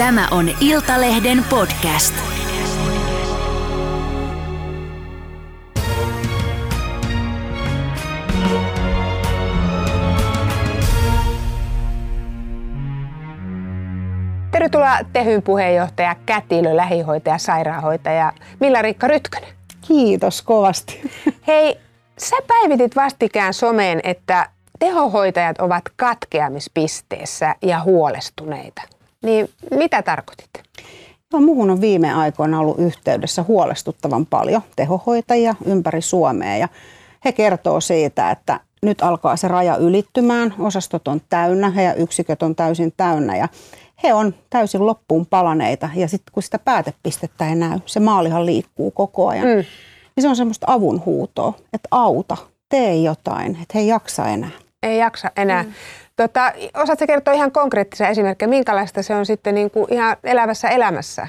Tämä on Iltalehden podcast. Tervetuloa Tehyn puheenjohtaja, kätilö, lähihoitaja, sairaanhoitaja Milla-Riikka Rytkönen. Kiitos kovasti. Hei, sä päivitit vastikään someen, että tehohoitajat ovat katkeamispisteessä ja huolestuneita. Niin mitä tarkoitit? No, muuhun on viime aikoina ollut yhteydessä huolestuttavan paljon tehohoitajia ympäri Suomea ja he kertoo siitä, että nyt alkaa se raja ylittymään, osastot on täynnä, heidän yksiköt on täysin täynnä ja he on täysin loppuun palaneita ja sitten kun sitä päätepistettä ei näy, se maalihan liikkuu koko ajan, mm. niin se on semmoista avunhuutoa, että auta, tee jotain, että he ei jaksa enää. Ei jaksa enää. Mm. Tota, osaatko kertoa ihan konkreettisia esimerkkejä, minkälaista se on sitten niin kuin ihan elävässä elämässä?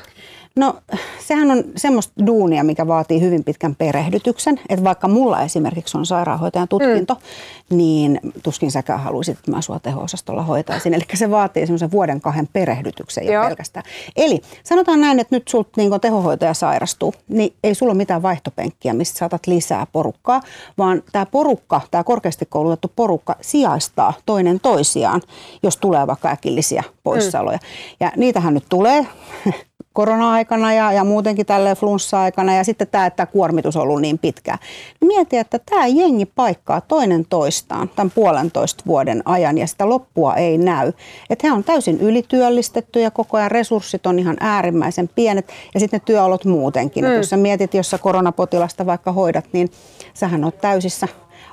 No sehän on semmoista duunia, mikä vaatii hyvin pitkän perehdytyksen. Että vaikka mulla esimerkiksi on sairaanhoitajan tutkinto, mm. niin tuskin säkään haluaisit, että mä sua teho-osastolla hoitaisin. Eli se vaatii semmoisen vuoden kahden perehdytyksen jo Joo. pelkästään. Eli sanotaan näin, että nyt sulta niin tehohoitaja sairastuu, niin ei sulla ole mitään vaihtopenkkiä, mistä saatat lisää porukkaa, vaan tämä porukka, tämä korkeasti koulutettu porukka sijaistaa toinen toisiaan, jos tulee vaikka äkillisiä poissaoloja. Mm. Ja niitähän nyt tulee korona-aikana ja, ja muutenkin tälle flunssa-aikana ja sitten tämä, että kuormitus on ollut niin pitkä. Mietin, että tämä jengi paikkaa toinen toistaan tämän puolentoista vuoden ajan ja sitä loppua ei näy. Että he on täysin ylityöllistetty ja koko ajan resurssit on ihan äärimmäisen pienet ja sitten ne työolot muutenkin. Mm. jos sä mietit, jos sä koronapotilasta vaikka hoidat, niin sähän on täysissä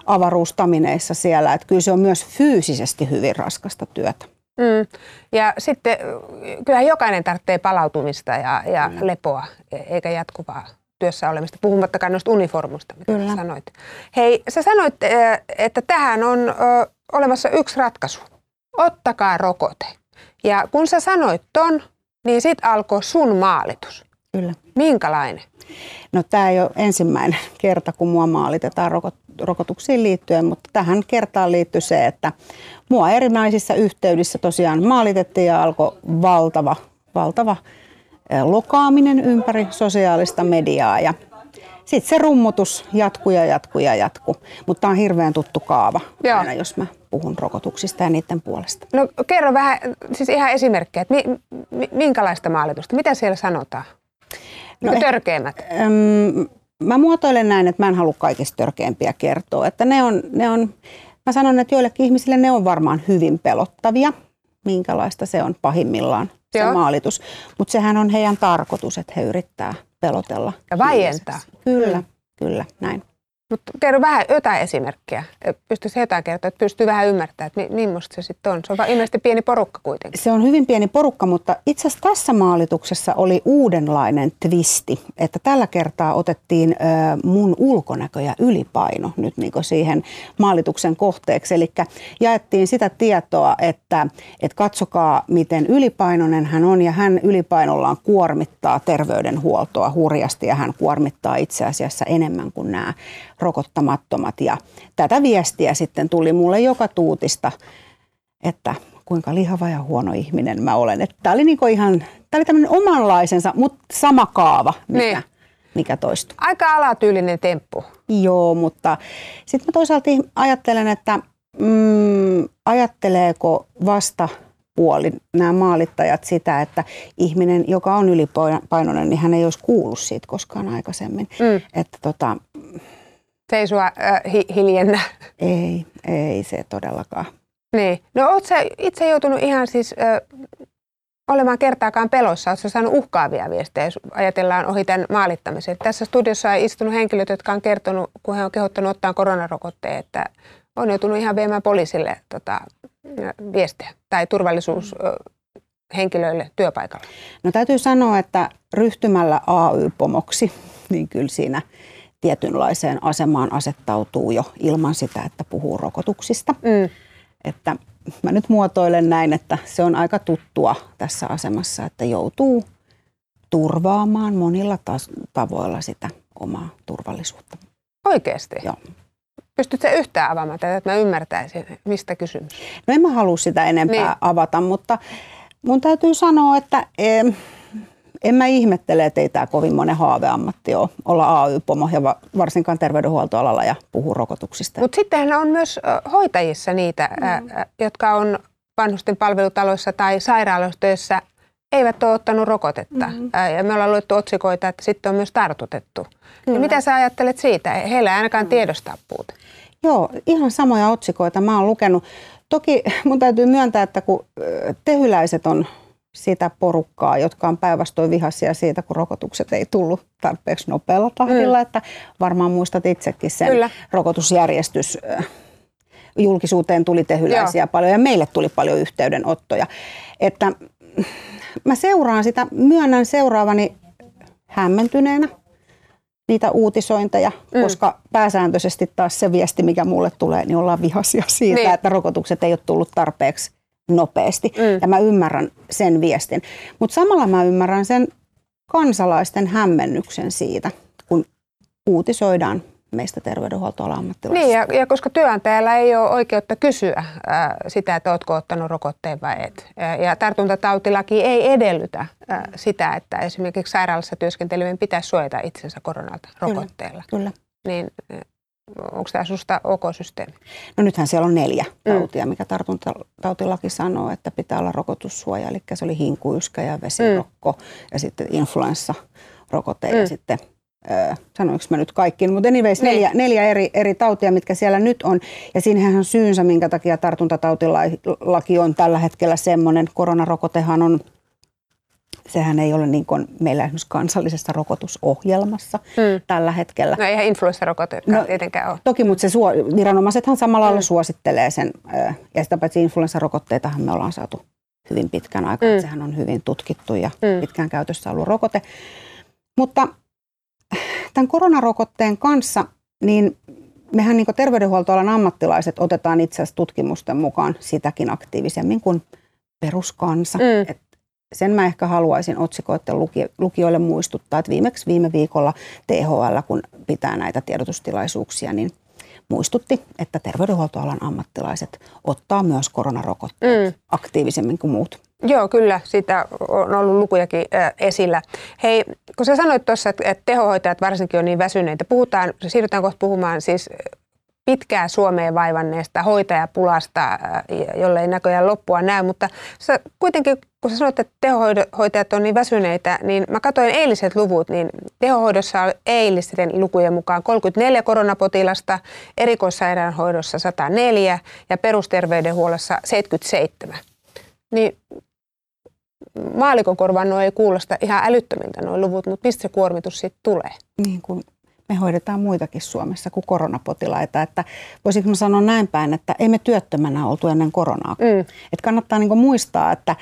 avaruustamineissa siellä. Että kyllä se on myös fyysisesti hyvin raskasta työtä. Mm. Ja sitten kyllähän jokainen tarvitsee palautumista ja, ja mm. lepoa, eikä jatkuvaa työssä olemista, puhumattakaan noista uniformusta, mitä Kyllä. sanoit. Hei, sä sanoit, että tähän on olemassa yksi ratkaisu. Ottakaa rokote. Ja kun sä sanoit ton, niin sit alkoi sun maalitus. Kyllä. Minkälainen? No tämä ei ole ensimmäinen kerta, kun mua maalitetaan rokotuksiin liittyen, mutta tähän kertaan liittyy se, että mua erinäisissä yhteydissä tosiaan maalitettiin ja alkoi valtava, valtava lokaaminen ympäri sosiaalista mediaa ja sitten se rummutus jatkuu ja jatkuu ja jatkuu. Mutta tämä on hirveän tuttu kaava Joo. aina, jos mä puhun rokotuksista ja niiden puolesta. No kerro vähän, siis ihan esimerkkejä, että mi, mi, minkälaista maalitusta, mitä siellä sanotaan? No, no törkeimmät? Ähm, mä muotoilen näin, että mä en halua kaikista törkeimpiä kertoa. Että ne on, ne on, mä sanon, että joillekin ihmisille ne on varmaan hyvin pelottavia, minkälaista se on pahimmillaan se Joo. maalitus. Mutta sehän on heidän tarkoitus, että he yrittää pelotella. Ja vaientaa. Kyllä, kyllä, näin. Mutta kerro vähän jotain esimerkkiä. Pystyisi jotain kertoa, että pystyy vähän ymmärtämään, että millaista se sitten on. Se on ilmeisesti pieni porukka kuitenkin. Se on hyvin pieni porukka, mutta itse asiassa tässä maalituksessa oli uudenlainen twisti. Että tällä kertaa otettiin ö, mun ulkonäkö ja ylipaino nyt niin siihen maalituksen kohteeksi. Eli jaettiin sitä tietoa, että, että katsokaa miten ylipainoinen hän on ja hän ylipainollaan kuormittaa terveydenhuoltoa hurjasti ja hän kuormittaa itse asiassa enemmän kuin nämä rokottamattomat. Ja tätä viestiä sitten tuli mulle joka tuutista, että kuinka lihava ja huono ihminen mä olen. Tämä oli niinku ihan, tämä oli tämmöinen omanlaisensa, mutta sama kaava, mikä, niin. mikä toistuu. Aika alatyylinen temppu. Joo, mutta sitten mä toisaalta ajattelen, että mm, ajatteleeko vasta puoli nämä maalittajat sitä, että ihminen, joka on ylipainoinen, niin hän ei olisi kuullut siitä koskaan aikaisemmin. Mm. Että tota, se ei sua äh, hi- hiljennä. Ei, ei se todellakaan. Niin. No oot sä itse joutunut ihan siis äh, olemaan kertaakaan pelossa? Oletko saanut uhkaavia viestejä, jos ajatellaan ohi tämän maalittamisen? Tässä studiossa on istunut henkilöt, jotka on kertonut, kun he on kehottanut ottaa koronarokotteen, että on joutunut ihan viemään poliisille tota, viestejä tai turvallisuushenkilöille työpaikalla. No täytyy sanoa, että ryhtymällä AY-pomoksi, niin kyllä siinä – tietynlaiseen asemaan asettautuu jo ilman sitä, että puhuu rokotuksista. Mm. Että mä nyt muotoilen näin, että se on aika tuttua tässä asemassa, että joutuu turvaamaan monilla tavoilla sitä omaa turvallisuutta. Oikeasti? Joo. Pystytkö yhtään avaamaan tätä, että mä ymmärtäisin, mistä kysymys? No en mä halua sitä enempää niin. avata, mutta mun täytyy sanoa, että en, en mä ihmettele, että ei tämä kovin monen haaveammatti ole olla AY-pomo ja varsinkaan terveydenhuoltoalalla ja puhua rokotuksista. Mutta sittenhän on myös hoitajissa niitä, mm. jotka on vanhusten palvelutaloissa tai sairaaloissa eivät ole ottanut rokotetta. Mm-hmm. Ja me ollaan luettu otsikoita, että sitten on myös tartutettu. Ja mitä sä ajattelet siitä? Heillä ei ainakaan mm. tiedostaa puute. Joo, ihan samoja otsikoita mä oon lukenut. Toki mun täytyy myöntää, että kun tehyläiset on sitä porukkaa, jotka on päinvastoin vihaisia siitä, kun rokotukset ei tullut tarpeeksi nopealla tahdilla, mm. että varmaan muistat itsekin sen Kyllä. rokotusjärjestys julkisuuteen tuli tehyläisiä Joo. paljon ja meille tuli paljon yhteydenottoja. Että mä seuraan sitä, myönnän seuraavani hämmentyneenä niitä uutisointeja, mm. koska pääsääntöisesti taas se viesti, mikä mulle tulee, niin ollaan vihaisia siitä, niin. että rokotukset ei ole tullut tarpeeksi nopeasti. Mm. Ja mä ymmärrän sen viestin. Mutta samalla mä ymmärrän sen kansalaisten hämmennyksen siitä, kun uutisoidaan meistä terveydenhuoltoalan ammattilaisista. Niin, ja, ja koska työnantajalla ei ole oikeutta kysyä ää, sitä, että oletko ottanut rokotteen vai et. Ja, ja tartuntatautilaki ei edellytä ää, sitä, että esimerkiksi sairaalassa työskentelevien pitäisi suojata itsensä koronalta rokotteella. Kyllä, kyllä. Niin onko tämä sinusta OK-systeemi? No nythän siellä on neljä mm. tautia, mikä tartuntatautilaki sanoo, että pitää olla rokotussuoja. Eli se oli hinkuyskä ja vesirokko mm. ja sitten influenssarokote mm. ja sitten sanoinko mä nyt kaikki, mutta anyways niin. neljä, neljä eri, eri tautia, mitkä siellä nyt on. Ja siinähän on syynsä, minkä takia tartuntatautilaki on tällä hetkellä semmoinen. Koronarokotehan on, sehän ei ole niin kuin meillä esimerkiksi kansallisessa rokotusohjelmassa mm. tällä hetkellä. No eihän influenssarokote no, tietenkään ole. Toki, mutta se suo, viranomaisethan samalla lailla mm. suosittelee sen. Ja sitä paitsi influenssarokotteitahan me ollaan saatu hyvin pitkän aikaa. Mm. Sehän on hyvin tutkittu ja mm. pitkään käytössä ollut rokote. Mutta tämän koronarokotteen kanssa, niin mehän niin terveydenhuoltoalan ammattilaiset otetaan itse asiassa tutkimusten mukaan sitäkin aktiivisemmin kuin peruskansa. Mm. Et sen mä ehkä haluaisin otsikoiden lukijoille muistuttaa, että viimeksi viime viikolla THL, kun pitää näitä tiedotustilaisuuksia, niin muistutti, että terveydenhuoltoalan ammattilaiset ottaa myös koronarokotteet mm. aktiivisemmin kuin muut. Joo, kyllä. Sitä on ollut lukujakin esillä. Hei, kun sä sanoit tuossa, että tehohoitajat varsinkin on niin väsyneitä, puhutaan, siirrytään kohta puhumaan siis pitkää Suomeen vaivanneesta hoitajapulasta, jolle ei näköjään loppua näy, mutta sä kuitenkin, kun sä sanoit, että tehohoitajat on niin väsyneitä, niin mä katsoin eiliset luvut, niin tehohoidossa on eilisten lukujen mukaan 34 koronapotilasta, erikoissairaanhoidossa 104 ja perusterveydenhuollossa 77. Niin maalikon korvaan ei kuulosta ihan älyttömiltä nuo luvut, mutta mistä se kuormitus sitten tulee? Niin kuin me hoidetaan muitakin Suomessa kuin koronapotilaita. Että voisinko sanoa näin päin, että emme työttömänä oltu ennen koronaa. Mm. Että kannattaa niin muistaa, että,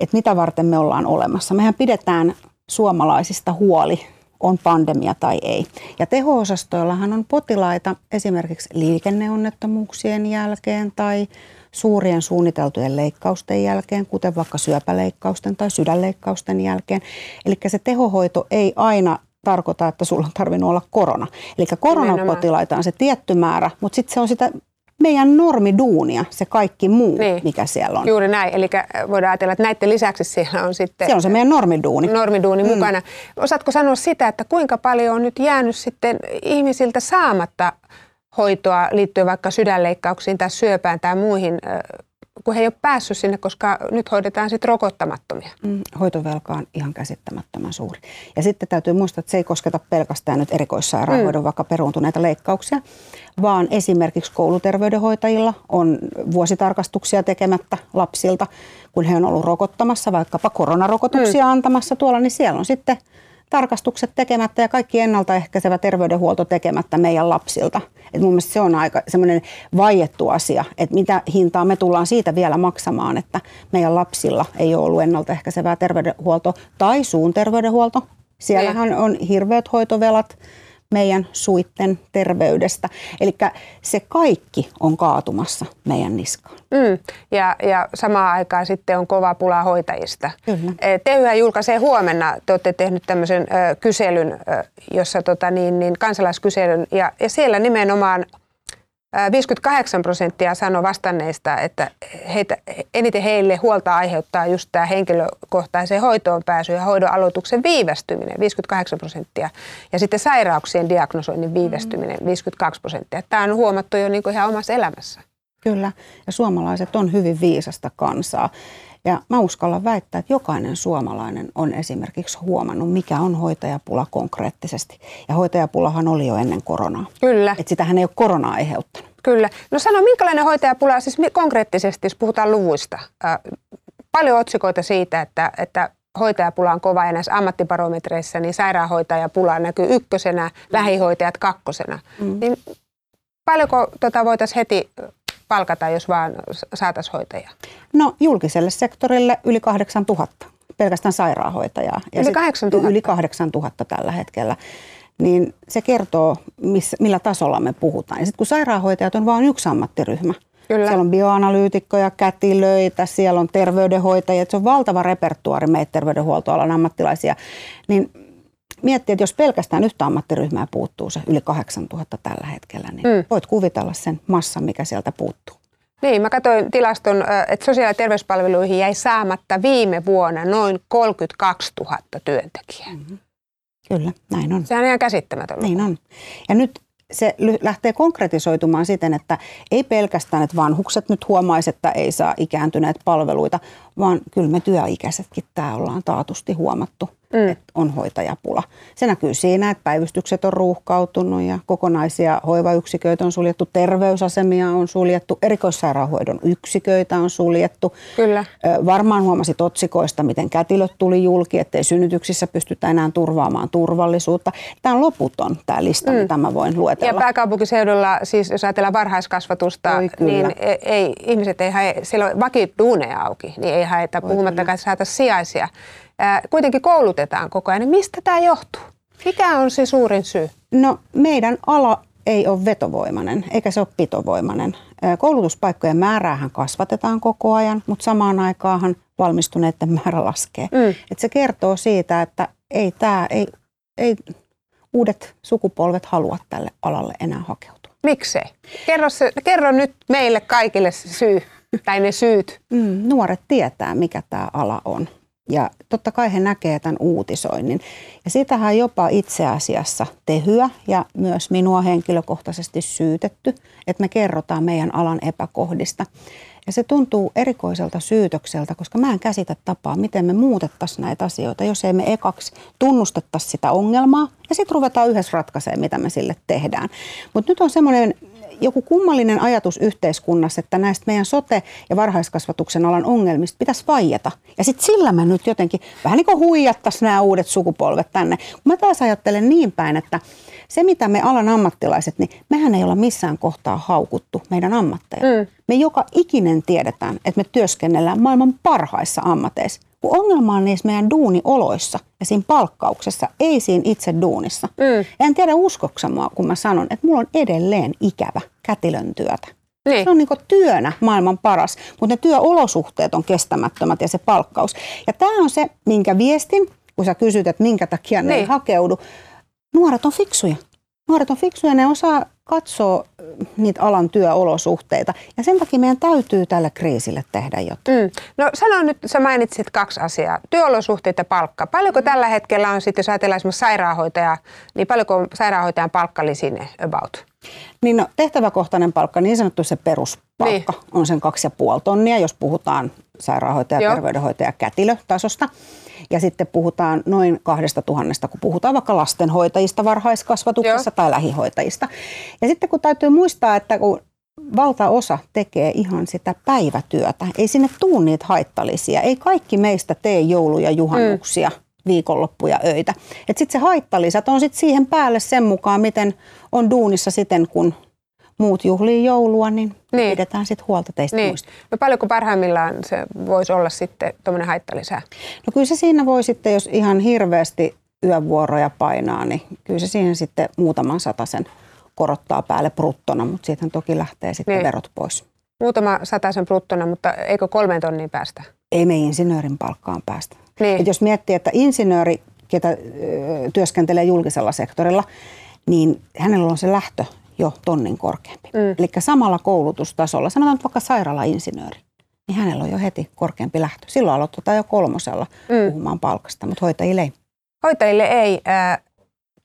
että mitä varten me ollaan olemassa. Mehän pidetään suomalaisista huoli, on pandemia tai ei. Ja teho-osastoillahan on potilaita esimerkiksi liikenneonnettomuuksien jälkeen tai suurien suunniteltujen leikkausten jälkeen, kuten vaikka syöpäleikkausten tai sydänleikkausten jälkeen. Eli se tehohoito ei aina tarkoita, että sulla on tarvinnut olla korona. Eli koronapotilaita on se tietty määrä, mutta sitten se on sitä meidän normiduunia, se kaikki muu, niin. mikä siellä on. Juuri näin, eli voidaan ajatella, että näiden lisäksi siellä on sitten... Se on se meidän normiduuni. Normiduuni mm. mukana. Osaatko sanoa sitä, että kuinka paljon on nyt jäänyt sitten ihmisiltä saamatta hoitoa liittyen vaikka sydänleikkauksiin tai syöpään tai muihin, kun he ei ole päässyt sinne, koska nyt hoidetaan sitten rokottamattomia. Mm, hoitovelka on ihan käsittämättömän suuri. Ja sitten täytyy muistaa, että se ei kosketa pelkästään nyt erikoissairaanhoidon mm. vaikka peruuntuneita leikkauksia, vaan esimerkiksi kouluterveydenhoitajilla on vuositarkastuksia tekemättä lapsilta, kun he on ollut rokottamassa vaikkapa koronarokotuksia mm. antamassa tuolla, niin siellä on sitten tarkastukset tekemättä ja kaikki ennaltaehkäisevä terveydenhuolto tekemättä meidän lapsilta. Et mun mielestä se on aika semmoinen vaiettu asia, että mitä hintaa me tullaan siitä vielä maksamaan, että meidän lapsilla ei ole ollut ennaltaehkäisevää terveydenhuolto tai suun terveydenhuolto. Siellähän niin. on hirveät hoitovelat meidän suitten terveydestä. Eli se kaikki on kaatumassa meidän niskaan. Mm. Ja, ja samaan aikaan sitten on kova pula hoitajista. Kyllä. Tehyhän julkaisee huomenna, te olette tehnyt tämmöisen ö, kyselyn, ö, jossa tota, niin, niin, kansalaiskyselyn, ja, ja siellä nimenomaan 58 prosenttia sanoi vastanneista, että heitä, eniten heille huolta aiheuttaa just tämä henkilökohtaiseen hoitoon pääsy ja hoidon aloituksen viivästyminen, 58 prosenttia. Ja sitten sairauksien diagnosoinnin viivästyminen, 52 prosenttia. Tämä on huomattu jo niin kuin ihan omassa elämässä. Kyllä, ja suomalaiset on hyvin viisasta kansaa. Ja mä uskallan väittää, että jokainen suomalainen on esimerkiksi huomannut, mikä on hoitajapula konkreettisesti. Ja hoitajapulahan oli jo ennen koronaa. Kyllä. Että sitähän ei ole korona aiheuttanut. Kyllä. No sano, minkälainen hoitajapula, siis konkreettisesti, jos puhutaan luvuista. Äh, paljon otsikoita siitä, että, että hoitajapula on kova ja näissä ammattibarometreissa, niin sairaanhoitajapula näkyy ykkösenä, lähihoitajat kakkosena. Mm. Niin paljonko tota voitaisiin heti palkata, jos vaan saataisiin hoitajia? No julkiselle sektorille yli 8000, pelkästään sairaanhoitajaa. Ja yli 8000? Yli 8000 tällä hetkellä. Niin se kertoo, missä, millä tasolla me puhutaan. Ja sitten kun sairaanhoitajat on vain yksi ammattiryhmä, Kyllä. Siellä on bioanalyytikkoja, kätilöitä, siellä on terveydenhoitajia. Se on valtava repertuaari meitä terveydenhuoltoalan ammattilaisia. Niin miettii, että jos pelkästään yhtä ammattiryhmää puuttuu se yli 8000 tällä hetkellä, niin mm. voit kuvitella sen massan, mikä sieltä puuttuu. Niin, mä katsoin tilaston, että sosiaali- ja terveyspalveluihin jäi saamatta viime vuonna noin 32 000 työntekijää. Mm-hmm. Kyllä, näin on. Sehän on ihan käsittämätön. Niin on. Ja nyt se lähtee konkretisoitumaan siten, että ei pelkästään, että vanhukset nyt huomaisi, että ei saa ikääntyneet palveluita, vaan kyllä me työikäisetkin tämä ollaan taatusti huomattu mm. että on hoitajapula. Se näkyy siinä, että päivystykset on ruuhkautunut ja kokonaisia hoivayksiköitä on suljettu, terveysasemia on suljettu, erikoissairaanhoidon yksiköitä on suljettu. Kyllä. Varmaan huomasit otsikoista, miten kätilöt tuli julki, ettei synnytyksissä pystytä enää turvaamaan turvallisuutta. Tämä on loputon tämä lista, mm. mitä mä voin luetella. Ja pääkaupunkiseudulla, siis jos ajatellaan varhaiskasvatusta, niin e- ei, ihmiset ei hae, siellä on vakiduuneja auki, niin ei haeta, puhumattakaan, että saataisiin sijaisia kuitenkin koulutetaan koko ajan. Niin mistä tämä johtuu? Mikä on se suurin syy? No meidän ala ei ole vetovoimainen eikä se ole pitovoimainen. Koulutuspaikkojen määräähän kasvatetaan koko ajan, mutta samaan aikaan valmistuneiden määrä laskee. Mm. Et se kertoo siitä, että ei, tää, ei, ei uudet sukupolvet halua tälle alalle enää hakeutua. Miksei? Kerro, se, kerro nyt meille kaikille se syy tai ne syyt. Mm, nuoret tietää, mikä tämä ala on. Ja totta kai he näkee tämän uutisoinnin. Ja sitähän jopa itse asiassa tehyä ja myös minua henkilökohtaisesti syytetty, että me kerrotaan meidän alan epäkohdista. Ja se tuntuu erikoiselta syytökseltä, koska mä en käsitä tapaa, miten me muutettaisiin näitä asioita, jos ei me ekaksi tunnustettaisi sitä ongelmaa ja sitten ruvetaan yhdessä ratkaisemaan, mitä me sille tehdään. Mutta nyt on semmoinen joku kummallinen ajatus yhteiskunnassa, että näistä meidän sote- ja varhaiskasvatuksen alan ongelmista pitäisi vaieta. Ja sitten sillä me nyt jotenkin vähän niin kuin huijattaisiin nämä uudet sukupolvet tänne. Mä taas ajattelen niin päin, että se mitä me alan ammattilaiset, niin mehän ei olla missään kohtaa haukuttu meidän ammatteja. Mm. Me joka ikinen tiedetään, että me työskennellään maailman parhaissa ammateissa. Kun ongelma on niissä meidän duunioloissa ja siinä palkkauksessa, ei siinä itse duunissa. Mm. En tiedä uskoksa mua, kun mä sanon, että mulla on edelleen ikävä kätilön työtä. Niin. Se on niin työnä maailman paras, mutta ne työolosuhteet on kestämättömät ja se palkkaus. Ja tämä on se, minkä viestin, kun sä kysyt, että minkä takia ne niin. ei hakeudu. Nuoret on fiksuja. Nuoret on fiksuja, ne osaa katsoa niitä alan työolosuhteita. Ja sen takia meidän täytyy tällä kriisille tehdä jotain. Mm. No sano nyt, sä mainitsit kaksi asiaa. Työolosuhteet ja palkka. Paljonko mm. tällä hetkellä on sitten, jos ajatellaan esimerkiksi sairaanhoitaja, niin paljonko on sairaanhoitajan palkkalisine about? Niin no, tehtäväkohtainen palkka, niin sanottu se peruspalkka, niin. on sen kaksi ja puoli tonnia, jos puhutaan sairaanhoitaja, Joo. terveydenhoitaja, kätilötasosta. Ja sitten puhutaan noin kahdesta tuhannesta, kun puhutaan vaikka lastenhoitajista varhaiskasvatuksessa Joo. tai lähihoitajista. Ja sitten kun täytyy muistaa, että kun valtaosa tekee ihan sitä päivätyötä, ei sinne tuu niitä haittallisia. Ei kaikki meistä tee jouluja, juhannuksia. Mm viikonloppuja, öitä. Sitten se haittalisät on sitten siihen päälle sen mukaan, miten on duunissa siten, kun muut juhlii joulua, niin, niin. pidetään sitten huolta teistä niin. muista. No paljonko parhaimmillaan se voisi olla sitten tuommoinen haittalisä? No kyllä se siinä voi sitten, jos ihan hirveästi yövuoroja painaa, niin kyllä se siihen sitten muutaman sen korottaa päälle bruttona, mutta siitä toki lähtee sitten niin. verot pois. Muutama sen bruttona, mutta eikö kolmeen tonniin päästä? Ei me insinöörin palkkaan päästä. Niin. Et jos miettii, että insinööri, ketä ö, työskentelee julkisella sektorilla, niin hänellä on se lähtö jo tonnin korkeampi. Mm. Eli samalla koulutustasolla, sanotaan nyt vaikka sairaalainsinööri, niin hänellä on jo heti korkeampi lähtö. Silloin aloitetaan jo kolmosella mm. puhumaan palkasta, mutta hoitajille ei. Hoitajille ei. Äh,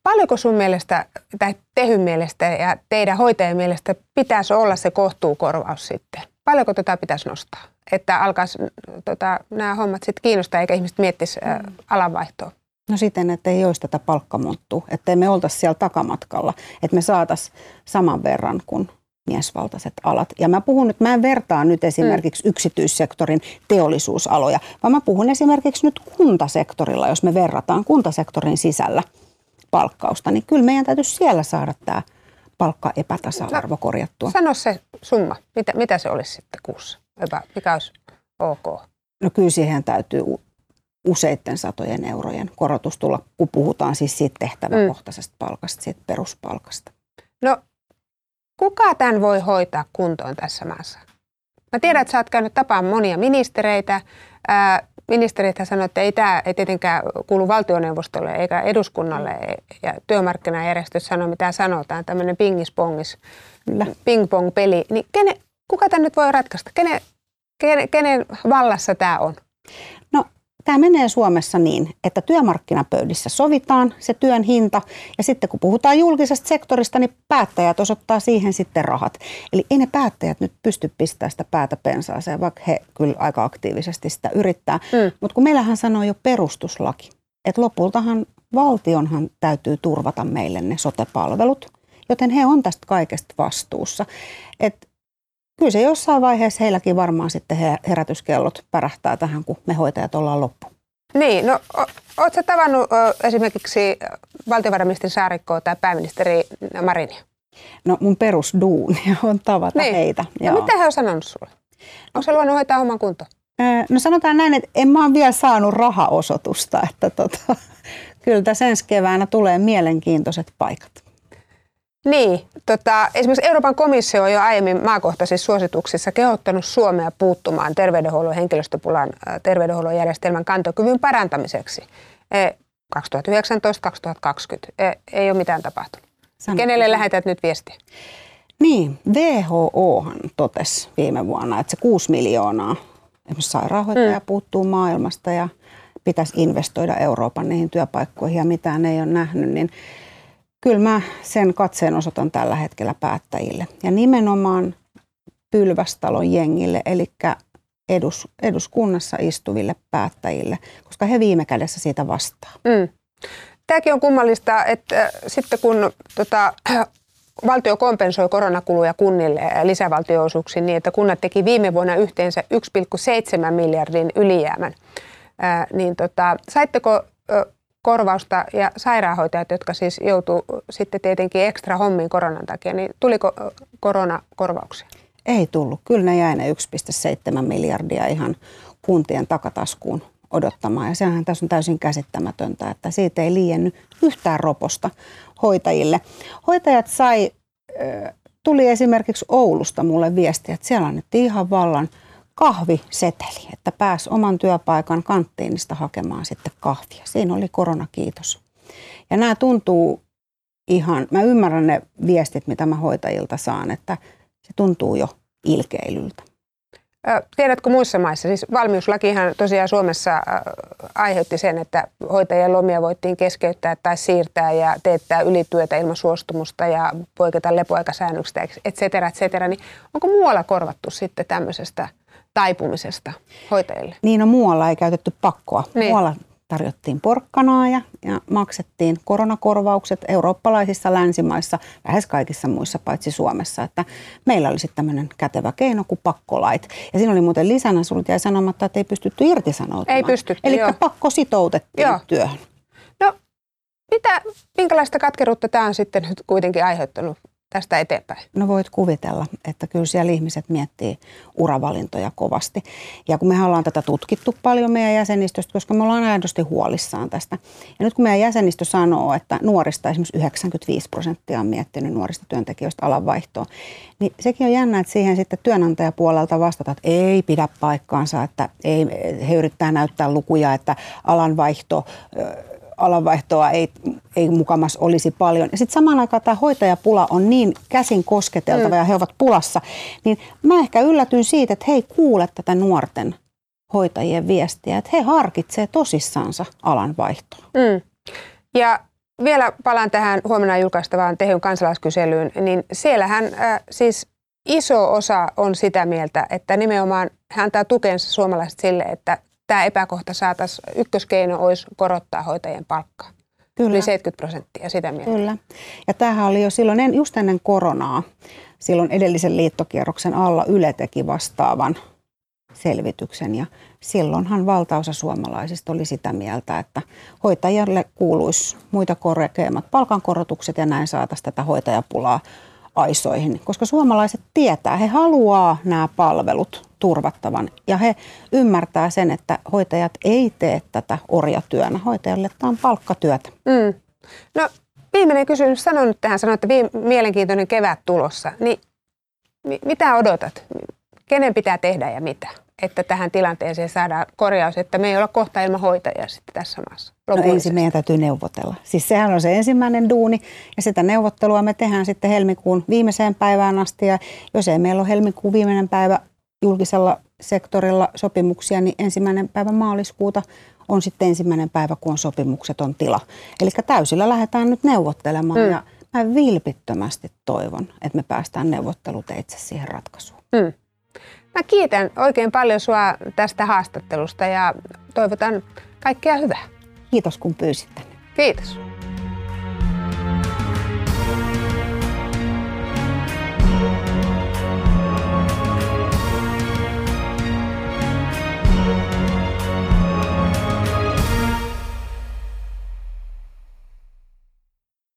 paljonko sun mielestä tai Tehyn mielestä ja teidän hoitajien mielestä pitäisi olla se kohtuukorvaus sitten? Paljonko tätä pitäisi nostaa? Että alkaisi tota, nämä hommat sitten kiinnostaa eikä ihmiset miettisi äh, alanvaihtoa? No siten, että ei olisi tätä palkkamonttua, että me oltaisi siellä takamatkalla, että me saataisiin saman verran kuin miesvaltaiset alat. Ja mä puhun nyt, mä en vertaa nyt esimerkiksi mm. yksityissektorin teollisuusaloja, vaan mä puhun esimerkiksi nyt kuntasektorilla, jos me verrataan kuntasektorin sisällä palkkausta, niin kyllä meidän täytyisi siellä saada tämä palkka epätasa-arvo no, korjattua. Sano se summa, mitä, mitä se olisi sitten kuussa, mikä olisi ok? No kyllä siihen täytyy useiden satojen eurojen korotus tulla, kun puhutaan siis siitä tehtäväkohtaisesta mm. palkasta, siitä peruspalkasta. No kuka tämän voi hoitaa kuntoon tässä maassa? Mä tiedän, että sä oot käynyt tapaan monia ministereitä. Ää, ministerit sanoivat, että ei tämä ei tietenkään kuulu valtioneuvostolle eikä eduskunnalle. Ja työmarkkinajärjestöt sanoo, mitä sanotaan, tämmöinen pingis-pongis, ping-pong-peli. Niin kene, kuka tämän nyt voi ratkaista? Kene, kenen, kenen vallassa tämä on? Tämä menee Suomessa niin, että työmarkkinapöydissä sovitaan se työn hinta ja sitten kun puhutaan julkisesta sektorista, niin päättäjät osoittaa siihen sitten rahat. Eli ei ne päättäjät nyt pysty pistämään sitä päätä pensaaseen, vaikka he kyllä aika aktiivisesti sitä yrittää. Mm. Mutta kun meillähän sanoo jo perustuslaki, että lopultahan valtionhan täytyy turvata meille ne sotepalvelut, joten he on tästä kaikesta vastuussa. Et kyllä se jossain vaiheessa heilläkin varmaan sitten herätyskellot pärähtää tähän, kun me hoitajat ollaan loppu. Niin, no ootko tavannut o, esimerkiksi valtiovarainministeri Saarikkoa tai pääministeri Marinia? No mun perusduunia on tavata niin. heitä. No mitä he on sanonut sulle? Onko se luonut hoitaa oman kunto? No sanotaan näin, että en mä ole vielä saanut rahaosoitusta, että tota, kyllä tässä ensi keväänä tulee mielenkiintoiset paikat. Niin, tota, esimerkiksi Euroopan komissio on jo aiemmin maakohtaisissa suosituksissa kehottanut Suomea puuttumaan terveydenhuollon henkilöstöpulan terveydenhuollon järjestelmän kantokyvyn parantamiseksi. 2019-2020 e, ei ole mitään tapahtunut. Sano. Kenelle lähetät nyt viestiä? Niin, WHO totesi viime vuonna, että se 6 miljoonaa esimerkiksi sairaanhoitaja mm. puuttuu maailmasta ja pitäisi investoida Euroopan niihin työpaikkoihin ja mitään ei ole nähnyt, niin kyllä mä sen katseen osoitan tällä hetkellä päättäjille. Ja nimenomaan Pylvästalon jengille, eli edus, eduskunnassa istuville päättäjille, koska he viime kädessä siitä vastaa. Mm. Tämäkin on kummallista, että äh, sitten kun tota, valtio kompensoi koronakuluja kunnille lisävaltioosuuksiin niin, että kunnat teki viime vuonna yhteensä 1,7 miljardin ylijäämän, ää, äh, niin tota, saitteko korvausta ja sairaanhoitajat, jotka siis joutuu sitten tietenkin ekstra hommiin koronan takia, niin tuliko koronakorvauksia? Ei tullut. Kyllä ne jäi ne 1,7 miljardia ihan kuntien takataskuun odottamaan. Ja sehän tässä on täysin käsittämätöntä, että siitä ei liiennyt yhtään roposta hoitajille. Hoitajat sai, tuli esimerkiksi Oulusta mulle viestiä, että siellä annettiin ihan vallan – kahviseteli, että pääs oman työpaikan kanttiinista hakemaan sitten kahvia. Siinä oli korona, kiitos. Ja nämä tuntuu ihan, mä ymmärrän ne viestit, mitä mä hoitajilta saan, että se tuntuu jo ilkeilyltä. Tiedätkö muissa maissa, siis valmiuslakihan tosiaan Suomessa aiheutti sen, että hoitajien lomia voittiin keskeyttää tai siirtää ja teettää ylityötä ilman suostumusta ja poiketa lepoaikasäännöksistä, et cetera, et cetera. Niin onko muualla korvattu sitten tämmöisestä taipumisesta hoitajille? Niin, no muualla ei käytetty pakkoa. Niin. Muualla tarjottiin porkkanaa ja, ja maksettiin koronakorvaukset eurooppalaisissa länsimaissa, lähes kaikissa muissa paitsi Suomessa. Että meillä oli sitten tämmöinen kätevä keino kuin pakkolait. Ja siinä oli muuten lisänä, sinulle jäi sanomatta, että ei pystytty irtisanoutumaan. Ei pystytty, Eli pakko sitoutettiin joo. työhön. No, mitä, minkälaista katkeruutta tämä on sitten nyt kuitenkin aiheuttanut tästä eteenpäin? No voit kuvitella, että kyllä siellä ihmiset miettii uravalintoja kovasti. Ja kun me ollaan tätä tutkittu paljon meidän jäsenistöstä, koska me ollaan aidosti huolissaan tästä. Ja nyt kun meidän jäsenistö sanoo, että nuorista esimerkiksi 95 prosenttia on miettinyt nuorista työntekijöistä alanvaihtoa, niin sekin on jännä, että siihen sitten työnantajapuolelta vastata, että ei pidä paikkaansa, että ei, he yrittää näyttää lukuja, että alanvaihto alanvaihtoa ei, ei mukamas olisi paljon. Ja sitten samaan aikaan tämä hoitajapula on niin käsin kosketeltava mm. ja he ovat pulassa. Niin mä ehkä yllätyn siitä, että he ei kuule tätä nuorten hoitajien viestiä, että he harkitsevat tosissansa alanvaihtoa. Mm. Ja vielä palaan tähän huomenna julkaistavaan tehyn kansalaiskyselyyn, niin siellähän äh, siis iso osa on sitä mieltä, että nimenomaan hän antaa tukensa suomalaiset sille, että tämä epäkohta saataisiin, ykköskeino olisi korottaa hoitajien palkkaa. Kyllä. Yli 70 prosenttia sitä mieltä. Kyllä. Ja tämähän oli jo silloin just ennen koronaa, silloin edellisen liittokierroksen alla Yle teki vastaavan selvityksen ja silloinhan valtaosa suomalaisista oli sitä mieltä, että hoitajille kuuluisi muita korkeammat palkankorotukset ja näin saataisiin tätä hoitajapulaa aisoihin, koska suomalaiset tietää, he haluaa nämä palvelut turvattavan ja he ymmärtää sen, että hoitajat ei tee tätä orjatyönä. Hoitajalle tämä on palkkatyötä. Mm. No viimeinen kysymys. Sanon nyt tähän, sanoin, että mielenkiintoinen kevät tulossa. Niin mitä odotat? Kenen pitää tehdä ja mitä? Että tähän tilanteeseen saadaan korjaus, että me ei olla kohta ilman hoitajia sitten tässä maassa. No ensin meidän täytyy neuvotella. Siis sehän on se ensimmäinen duuni ja sitä neuvottelua me tehdään sitten helmikuun viimeiseen päivään asti ja jos ei meillä ole helmikuun viimeinen päivä julkisella sektorilla sopimuksia, niin ensimmäinen päivä maaliskuuta on sitten ensimmäinen päivä, kun on sopimukset on tila. Eli täysillä lähdetään nyt neuvottelemaan mm. ja mä vilpittömästi toivon, että me päästään neuvotteluteitse siihen ratkaisuun. Mm. Mä kiitän oikein paljon sua tästä haastattelusta ja toivotan kaikkea hyvää. Kiitos kun pyysit tänne. Kiitos.